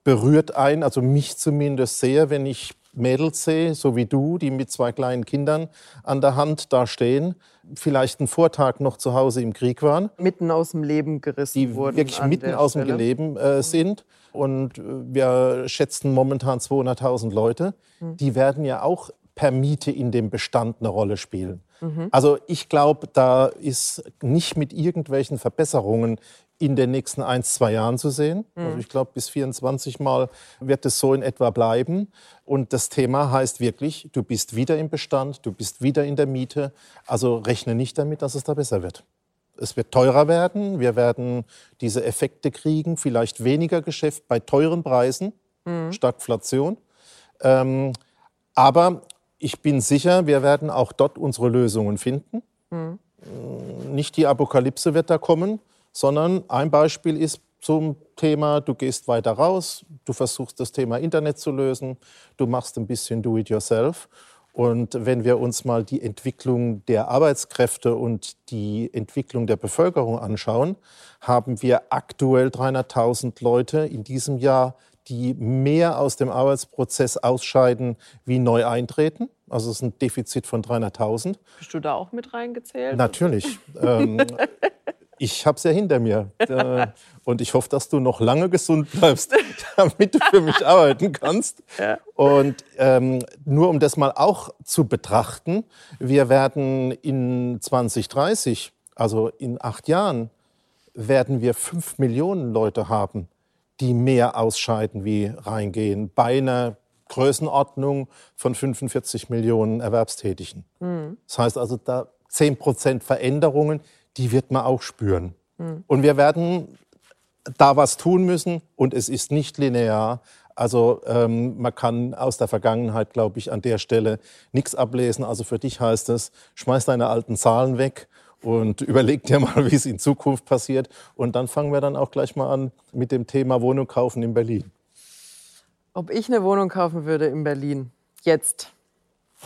Berührt ein, also mich zumindest sehr, wenn ich Mädels sehe, so wie du, die mit zwei kleinen Kindern an der Hand da stehen, vielleicht einen Vortag noch zu Hause im Krieg waren. Mitten aus dem Leben gerissen die wurden. Die wirklich mitten aus dem Leben äh, sind. Und wir schätzen momentan 200.000 Leute. Mhm. Die werden ja auch per Miete in dem Bestand eine Rolle spielen. Mhm. Also ich glaube, da ist nicht mit irgendwelchen Verbesserungen in den nächsten ein, zwei Jahren zu sehen. Mhm. Also ich glaube, bis 24 Mal wird es so in etwa bleiben. Und das Thema heißt wirklich, du bist wieder im Bestand, du bist wieder in der Miete. Also rechne nicht damit, dass es da besser wird. Es wird teurer werden, wir werden diese Effekte kriegen, vielleicht weniger Geschäft bei teuren Preisen, mhm. Stagflation. Ähm, aber ich bin sicher, wir werden auch dort unsere Lösungen finden. Mhm. Nicht die Apokalypse wird da kommen, sondern ein Beispiel ist zum Thema, du gehst weiter raus, du versuchst das Thema Internet zu lösen, du machst ein bisschen Do-it-yourself. Und wenn wir uns mal die Entwicklung der Arbeitskräfte und die Entwicklung der Bevölkerung anschauen, haben wir aktuell 300.000 Leute in diesem Jahr, die mehr aus dem Arbeitsprozess ausscheiden, wie neu eintreten. Also es ist ein Defizit von 300.000. Bist du da auch mit reingezählt? Natürlich. (laughs) ähm, ich habe es ja hinter mir. (laughs) Und ich hoffe, dass du noch lange gesund bleibst, (laughs) damit du für mich arbeiten kannst. (laughs) Ja. Und ähm, nur um das mal auch zu betrachten, wir werden in 2030, also in acht Jahren, werden wir fünf Millionen Leute haben, die mehr ausscheiden wie reingehen, bei einer Größenordnung von 45 Millionen Erwerbstätigen. Mhm. Das heißt also, da 10 Prozent Veränderungen, die wird man auch spüren. Mhm. Und wir werden da was tun müssen und es ist nicht linear. Also ähm, man kann aus der Vergangenheit, glaube ich, an der Stelle nichts ablesen. Also für dich heißt es, schmeiß deine alten Zahlen weg und (laughs) überleg dir mal, wie es in Zukunft passiert. Und dann fangen wir dann auch gleich mal an mit dem Thema Wohnung kaufen in Berlin. Ob ich eine Wohnung kaufen würde in Berlin? Jetzt.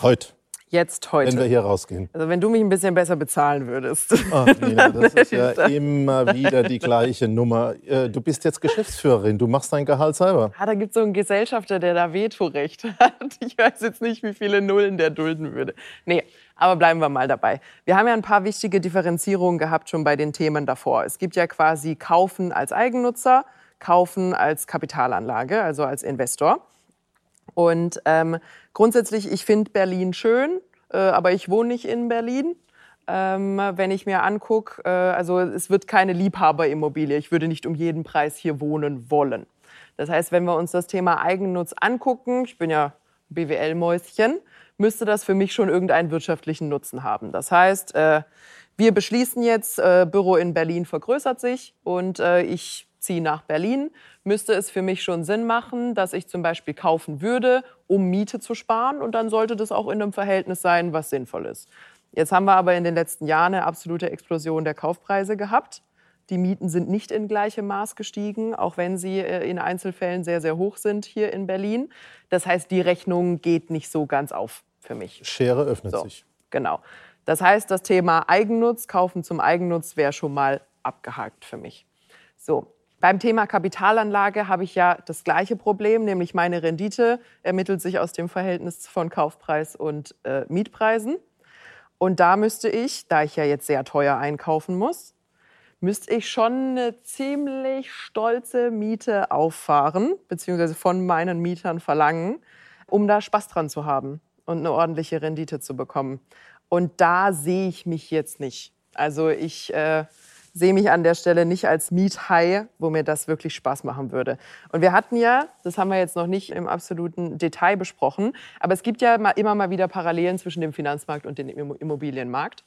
Heute. Jetzt heute. Wenn wir hier rausgehen. Also wenn du mich ein bisschen besser bezahlen würdest. Ach, Nina, (laughs) das ist ja immer wieder die gleiche Nummer. Äh, du bist jetzt Geschäftsführerin, du machst dein Gehalt selber. Ah, da gibt es so einen Gesellschafter, der da Vetorecht (laughs) hat. Ich weiß jetzt nicht, wie viele Nullen der dulden würde. Nee, aber bleiben wir mal dabei. Wir haben ja ein paar wichtige Differenzierungen gehabt schon bei den Themen davor. Es gibt ja quasi Kaufen als Eigennutzer, Kaufen als Kapitalanlage, also als Investor. Und ähm, grundsätzlich, ich finde Berlin schön, äh, aber ich wohne nicht in Berlin. Ähm, wenn ich mir angucke, äh, also es wird keine Liebhaberimmobilie. Ich würde nicht um jeden Preis hier wohnen wollen. Das heißt, wenn wir uns das Thema Eigennutz angucken, ich bin ja BWL-Mäuschen, müsste das für mich schon irgendeinen wirtschaftlichen Nutzen haben. Das heißt, äh, wir beschließen jetzt, äh, Büro in Berlin vergrößert sich und äh, ich ziehe nach Berlin, müsste es für mich schon Sinn machen, dass ich zum Beispiel kaufen würde, um Miete zu sparen. Und dann sollte das auch in einem Verhältnis sein, was sinnvoll ist. Jetzt haben wir aber in den letzten Jahren eine absolute Explosion der Kaufpreise gehabt. Die Mieten sind nicht in gleichem Maß gestiegen, auch wenn sie äh, in Einzelfällen sehr, sehr hoch sind hier in Berlin. Das heißt, die Rechnung geht nicht so ganz auf für mich. Schere öffnet so, sich. Genau. Das heißt, das Thema Eigennutz, Kaufen zum Eigennutz wäre schon mal abgehakt für mich. So, Beim Thema Kapitalanlage habe ich ja das gleiche Problem, nämlich meine Rendite ermittelt sich aus dem Verhältnis von Kaufpreis und äh, Mietpreisen. Und da müsste ich, da ich ja jetzt sehr teuer einkaufen muss, müsste ich schon eine ziemlich stolze Miete auffahren, beziehungsweise von meinen Mietern verlangen, um da Spaß dran zu haben und eine ordentliche Rendite zu bekommen. Und da sehe ich mich jetzt nicht. Also ich äh, sehe mich an der Stelle nicht als Miethai, wo mir das wirklich Spaß machen würde. Und wir hatten ja, das haben wir jetzt noch nicht im absoluten Detail besprochen, aber es gibt ja immer mal wieder Parallelen zwischen dem Finanzmarkt und dem Immobilienmarkt.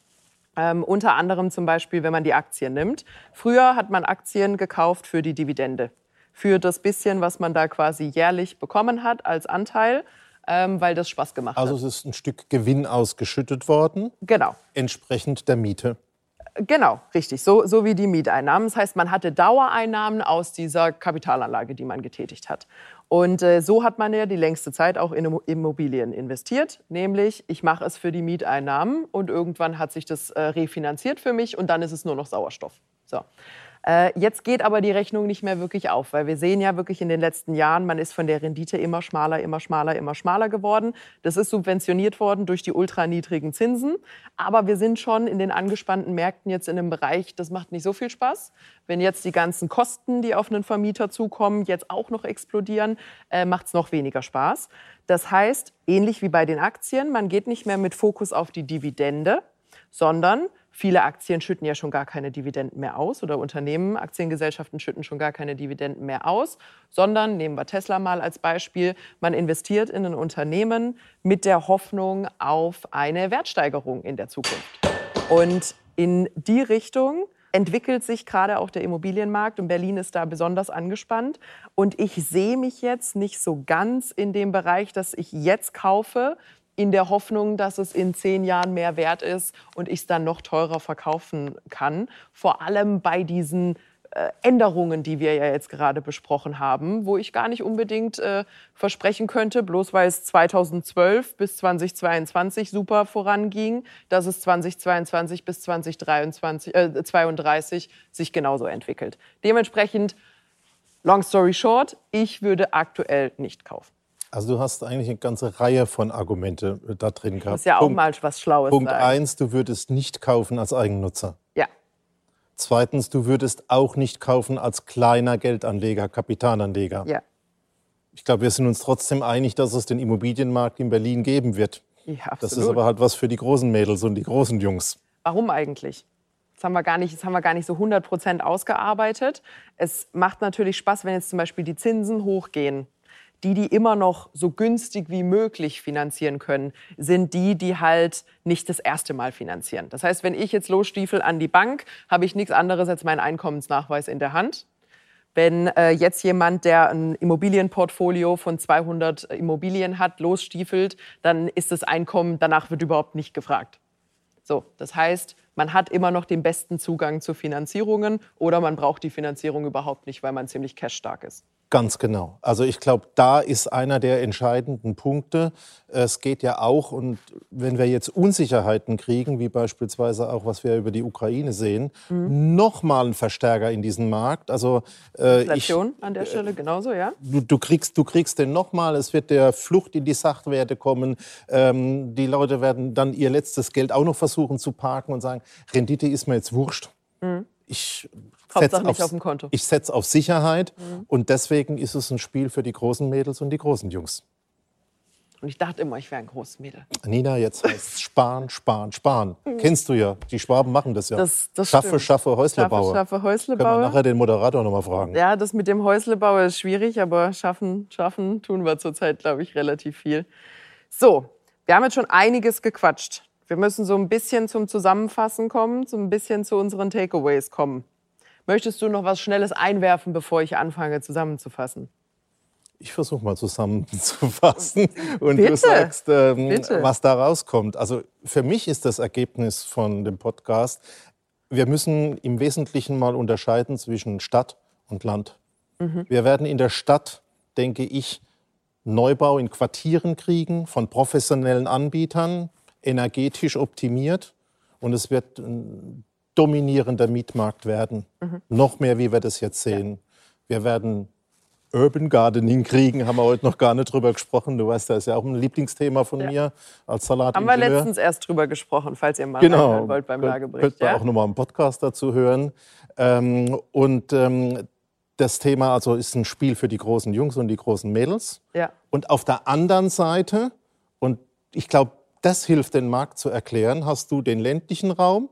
Ähm, unter anderem zum Beispiel, wenn man die Aktien nimmt. Früher hat man Aktien gekauft für die Dividende, für das bisschen, was man da quasi jährlich bekommen hat als Anteil. Ähm, weil das Spaß gemacht also hat. Also es ist ein Stück Gewinn ausgeschüttet worden. Genau. Entsprechend der Miete. Genau, richtig. So, so wie die Mieteinnahmen. Das heißt, man hatte Dauereinnahmen aus dieser Kapitalanlage, die man getätigt hat. Und äh, so hat man ja die längste Zeit auch in Immobilien investiert. Nämlich, ich mache es für die Mieteinnahmen und irgendwann hat sich das äh, refinanziert für mich und dann ist es nur noch Sauerstoff. So. Äh, jetzt geht aber die Rechnung nicht mehr wirklich auf, weil wir sehen ja wirklich in den letzten Jahren, man ist von der Rendite immer schmaler, immer schmaler, immer schmaler geworden. Das ist subventioniert worden durch die ultraniedrigen Zinsen. Aber wir sind schon in den angespannten Märkten jetzt in einem Bereich, das macht nicht so viel Spaß. Wenn jetzt die ganzen Kosten, die auf einen Vermieter zukommen, jetzt auch noch explodieren, äh, macht es noch weniger Spaß. Das heißt, ähnlich wie bei den Aktien, man geht nicht mehr mit Fokus auf die Dividende, sondern Viele Aktien schütten ja schon gar keine Dividenden mehr aus oder Unternehmen, Aktiengesellschaften schütten schon gar keine Dividenden mehr aus, sondern nehmen wir Tesla mal als Beispiel, man investiert in ein Unternehmen mit der Hoffnung auf eine Wertsteigerung in der Zukunft. Und in die Richtung entwickelt sich gerade auch der Immobilienmarkt und Berlin ist da besonders angespannt. Und ich sehe mich jetzt nicht so ganz in dem Bereich, dass ich jetzt kaufe, in der Hoffnung, dass es in zehn Jahren mehr wert ist und ich es dann noch teurer verkaufen kann. Vor allem bei diesen äh, Änderungen, die wir ja jetzt gerade besprochen haben, wo ich gar nicht unbedingt äh, versprechen könnte, bloß weil es 2012 bis 2022 super voranging, dass es 2022 bis 2023 äh, 32 sich genauso entwickelt. Dementsprechend, long story short, ich würde aktuell nicht kaufen. Also du hast eigentlich eine ganze Reihe von Argumente äh, da drin gehabt. Das ist ja auch mal was Schlaues Punkt sein. eins, du würdest nicht kaufen als Eigennutzer. Ja. Zweitens, du würdest auch nicht kaufen als kleiner Geldanleger, Kapitalanleger. Ja. Ich glaube, wir sind uns trotzdem einig, dass es den Immobilienmarkt in Berlin geben wird. Ja, absolut. Das ist aber halt was für die großen Mädels und die großen Jungs. Warum eigentlich? Das haben wir gar nicht, das haben wir gar nicht so 100 Prozent ausgearbeitet. Es macht natürlich Spaß, wenn jetzt zum Beispiel die Zinsen hochgehen die, die immer noch so günstig wie möglich finanzieren können, sind die, die halt nicht das erste Mal finanzieren. Das heißt, wenn ich jetzt losstiefel an die Bank, habe ich nichts anderes als meinen Einkommensnachweis in der Hand. Wenn äh, jetzt jemand, der ein Immobilienportfolio von 200 Immobilien hat, losstiefelt, dann ist das Einkommen, danach wird überhaupt nicht gefragt. So, das heißt, man hat immer noch den besten Zugang zu Finanzierungen oder man braucht die Finanzierung überhaupt nicht, weil man ziemlich cashstark ist. Ganz genau. Also ich glaube, da ist einer der entscheidenden Punkte. Es geht ja auch, und wenn wir jetzt Unsicherheiten kriegen, wie beispielsweise auch, was wir über die Ukraine sehen, mhm. nochmal ein Verstärker in diesen Markt. Also äh, Inflation ich, an der Stelle genauso, ja. Du, du, kriegst, du kriegst den nochmal. Es wird der Flucht in die Sachwerte kommen. Ähm, die Leute werden dann ihr letztes Geld auch noch versuchen zu parken und sagen, Rendite ist mir jetzt wurscht. Mhm ich setze auf, auf, Konto. Ich setze auf Sicherheit mhm. und deswegen ist es ein Spiel für die großen Mädels und die großen Jungs. Und ich dachte immer, ich wäre ein großes Mädel. Nina, jetzt (laughs) heißt es sparen, sparen, sparen. Mhm. Kennst du ja. Die Schwaben machen das ja. Das, das schaffe, stimmt. schaffe, Häuslebauer. Schaffe, schaffe, Häuslebauer. Können wir nachher den Moderator noch mal fragen. Ja, das mit dem Häuslebauer ist schwierig, aber schaffen, schaffen tun wir zurzeit, glaube ich, relativ viel. So, wir haben jetzt schon einiges gequatscht. Wir müssen so ein bisschen zum Zusammenfassen kommen, so ein bisschen zu unseren Takeaways kommen. Möchtest du noch was Schnelles einwerfen, bevor ich anfange zusammenzufassen? Ich versuche mal zusammenzufassen (laughs) und Bitte? du sagst, ähm, was da rauskommt. Also für mich ist das Ergebnis von dem Podcast, wir müssen im Wesentlichen mal unterscheiden zwischen Stadt und Land. Mhm. Wir werden in der Stadt, denke ich, Neubau in Quartieren kriegen von professionellen Anbietern, energetisch optimiert und es wird ein dominierender Mietmarkt werden. Mhm. Noch mehr, wie wir das jetzt sehen. Wir werden Urban Gardening kriegen, haben wir heute noch gar nicht drüber gesprochen. Du weißt, das ist ja auch ein Lieblingsthema von ja. mir als Salat. Haben wir letztens erst drüber gesprochen, falls ihr mal genau. wollt beim Lagebericht. Könnt ihr ja? auch nochmal einen Podcast dazu hören. Ähm, und ähm, das Thema also ist ein Spiel für die großen Jungs und die großen Mädels. Ja. Und auf der anderen Seite, und ich glaube, das hilft den Markt zu erklären, hast du den ländlichen Raum,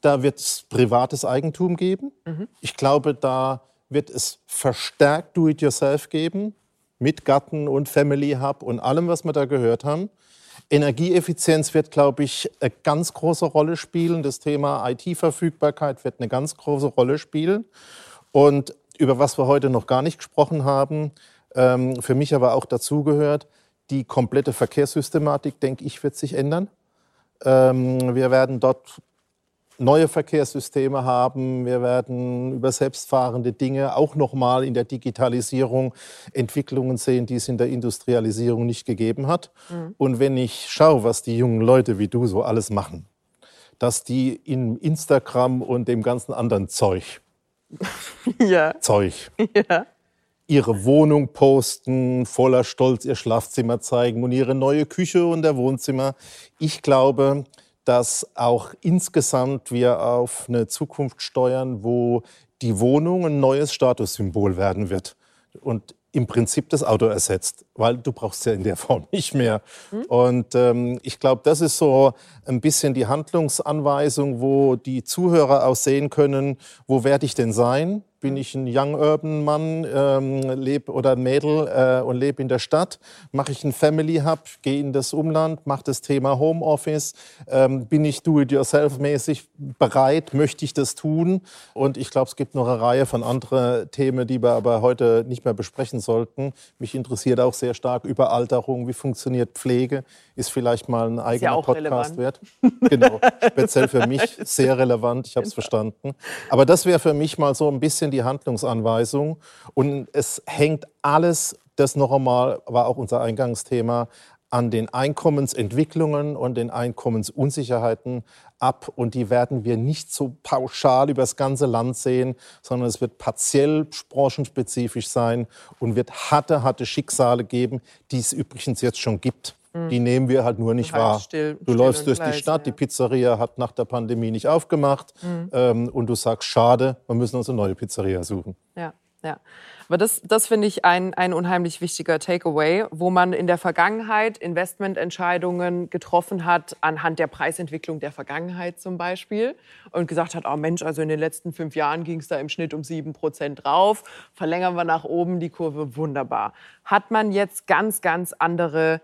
da wird es privates Eigentum geben. Mhm. Ich glaube, da wird es verstärkt Do-it-yourself geben, mit Garten und Family Hub und allem, was wir da gehört haben. Energieeffizienz wird, glaube ich, eine ganz große Rolle spielen. Das Thema IT-Verfügbarkeit wird eine ganz große Rolle spielen. Und über was wir heute noch gar nicht gesprochen haben, ähm, für mich aber auch dazugehört, die komplette Verkehrssystematik, denke ich, wird sich ändern. Ähm, wir werden dort neue Verkehrssysteme haben. Wir werden über selbstfahrende Dinge auch noch mal in der Digitalisierung Entwicklungen sehen, die es in der Industrialisierung nicht gegeben hat. Mhm. Und wenn ich schaue, was die jungen Leute wie du so alles machen, dass die in Instagram und dem ganzen anderen Zeug, (laughs) ja. Zeug, ja. ihre Wohnung posten, voller Stolz ihr Schlafzimmer zeigen und ihre neue Küche und der Wohnzimmer. Ich glaube, dass auch insgesamt wir auf eine Zukunft steuern, wo die Wohnung ein neues Statussymbol werden wird und im Prinzip das Auto ersetzt, weil du brauchst ja in der (laughs) Form nicht mehr. Mhm. Und ähm, ich glaube, das ist so ein bisschen die Handlungsanweisung, wo die Zuhörer auch sehen können, wo werde ich denn sein? bin ich ein Young Urban Mann ähm, leb, oder ein Mädel äh, und lebe in der Stadt? Mache ich einen Family Hub, gehe in das Umland, mache das Thema Homeoffice? Ähm, bin ich do-it-yourself-mäßig bereit? Möchte ich das tun? Und ich glaube, es gibt noch eine Reihe von anderen Themen, die wir aber heute nicht mehr besprechen sollten. Mich interessiert auch sehr stark Überalterung. Wie funktioniert Pflege? Ist vielleicht mal ein eigener ja Podcast relevant. wert. Genau, speziell für mich (laughs) sehr relevant. Ich habe es verstanden. Aber das wäre für mich mal so ein bisschen bisschen die Handlungsanweisung. Und es hängt alles, das noch einmal war auch unser Eingangsthema, an den Einkommensentwicklungen und den Einkommensunsicherheiten ab. Und die werden wir nicht so pauschal über das ganze Land sehen, sondern es wird partiell branchenspezifisch sein und wird harte, harte Schicksale geben, die es übrigens jetzt schon gibt. Die nehmen wir halt nur nicht wahr. Still, du still läufst durch leise, die Stadt, ja. die Pizzeria hat nach der Pandemie nicht aufgemacht mhm. ähm, und du sagst, schade, wir müssen uns eine neue Pizzeria suchen. Ja, ja. Aber das, das finde ich ein, ein unheimlich wichtiger Takeaway, wo man in der Vergangenheit Investmententscheidungen getroffen hat anhand der Preisentwicklung der Vergangenheit zum Beispiel und gesagt hat, oh Mensch, also in den letzten fünf Jahren ging es da im Schnitt um sieben Prozent drauf, verlängern wir nach oben die Kurve, wunderbar. Hat man jetzt ganz, ganz andere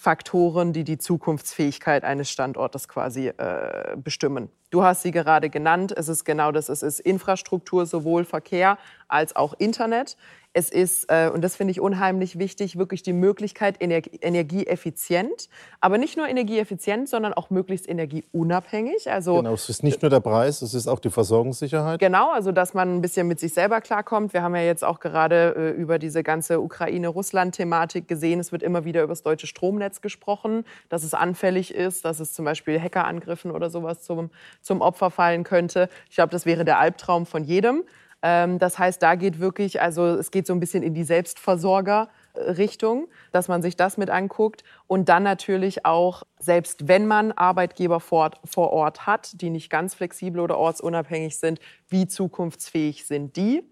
Faktoren, die die Zukunftsfähigkeit eines Standortes quasi äh, bestimmen. Du hast sie gerade genannt. Es ist genau das. Es ist Infrastruktur, sowohl Verkehr als auch Internet. Es ist, äh, und das finde ich unheimlich wichtig, wirklich die Möglichkeit, Energie, energieeffizient, aber nicht nur energieeffizient, sondern auch möglichst energieunabhängig. Also, genau, es ist nicht nur der Preis, es ist auch die Versorgungssicherheit. Genau, also dass man ein bisschen mit sich selber klarkommt. Wir haben ja jetzt auch gerade äh, über diese ganze Ukraine-Russland-Thematik gesehen. Es wird immer wieder über das deutsche Stromnetz gesprochen, dass es anfällig ist, dass es zum Beispiel Hackerangriffen oder sowas zum, zum Opfer fallen könnte. Ich glaube, das wäre der Albtraum von jedem. Ähm, das heißt, da geht wirklich, also es geht so ein bisschen in die Selbstversorger-Richtung, dass man sich das mit anguckt und dann natürlich auch, selbst wenn man Arbeitgeber vor, vor Ort hat, die nicht ganz flexibel oder ortsunabhängig sind, wie zukunftsfähig sind die?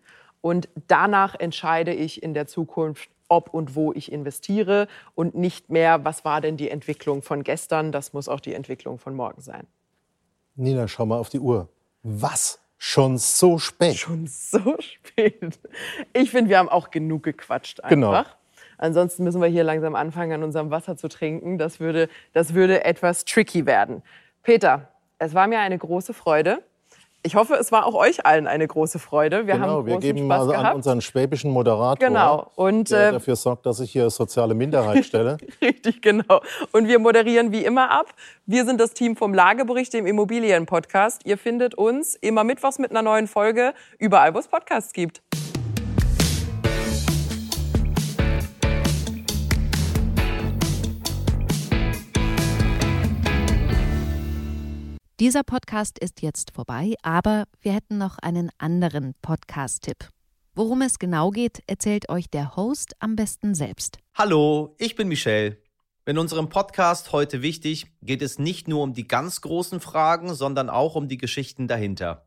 Und danach entscheide ich in der Zukunft, ob und wo ich investiere und nicht mehr, was war denn die Entwicklung von gestern, das muss auch die Entwicklung von morgen sein. Nina, schau mal auf die Uhr. Was Schon so spät. Schon so (laughs) spät. Ich finde, wir haben auch genug gequatscht einfach. Genau. Ansonsten müssen wir hier langsam anfangen, an unserem Wasser zu trinken. Das würde, das würde etwas tricky werden. Peter, es war mir eine große Freude. Ich hoffe, es war auch euch allen eine große Freude. Wir genau, haben wir geben Spaß mal an unseren schwäbischen Moderator, genau. und, der äh, dafür sorgt, dass ich hier soziale Minderheit stelle. (laughs) Richtig, genau. Und wir moderieren wie immer ab. Wir sind das Team vom Lagebericht, dem Immobilien-Podcast. Ihr findet uns immer mittwochs mit einer neuen Folge überall, wo es Podcasts gibt. Dieser Podcast ist jetzt vorbei, aber wir hätten noch einen anderen Podcast-Tipp. Worum es genau geht, erzählt euch der Host am besten selbst. Hallo, ich bin Michelle. In unserem Podcast heute wichtig geht es nicht nur um die ganz großen Fragen, sondern auch um die Geschichten dahinter.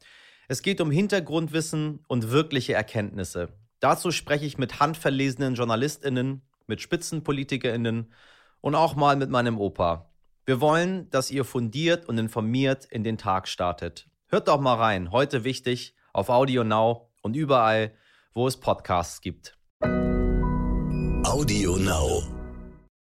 Es geht um Hintergrundwissen und wirkliche Erkenntnisse. Dazu spreche ich mit handverlesenen JournalistInnen, mit SpitzenpolitikerInnen und auch mal mit meinem Opa. Wir wollen, dass ihr fundiert und informiert in den Tag startet. Hört doch mal rein, heute wichtig, auf Audio Now und überall, wo es Podcasts gibt. Audio Now.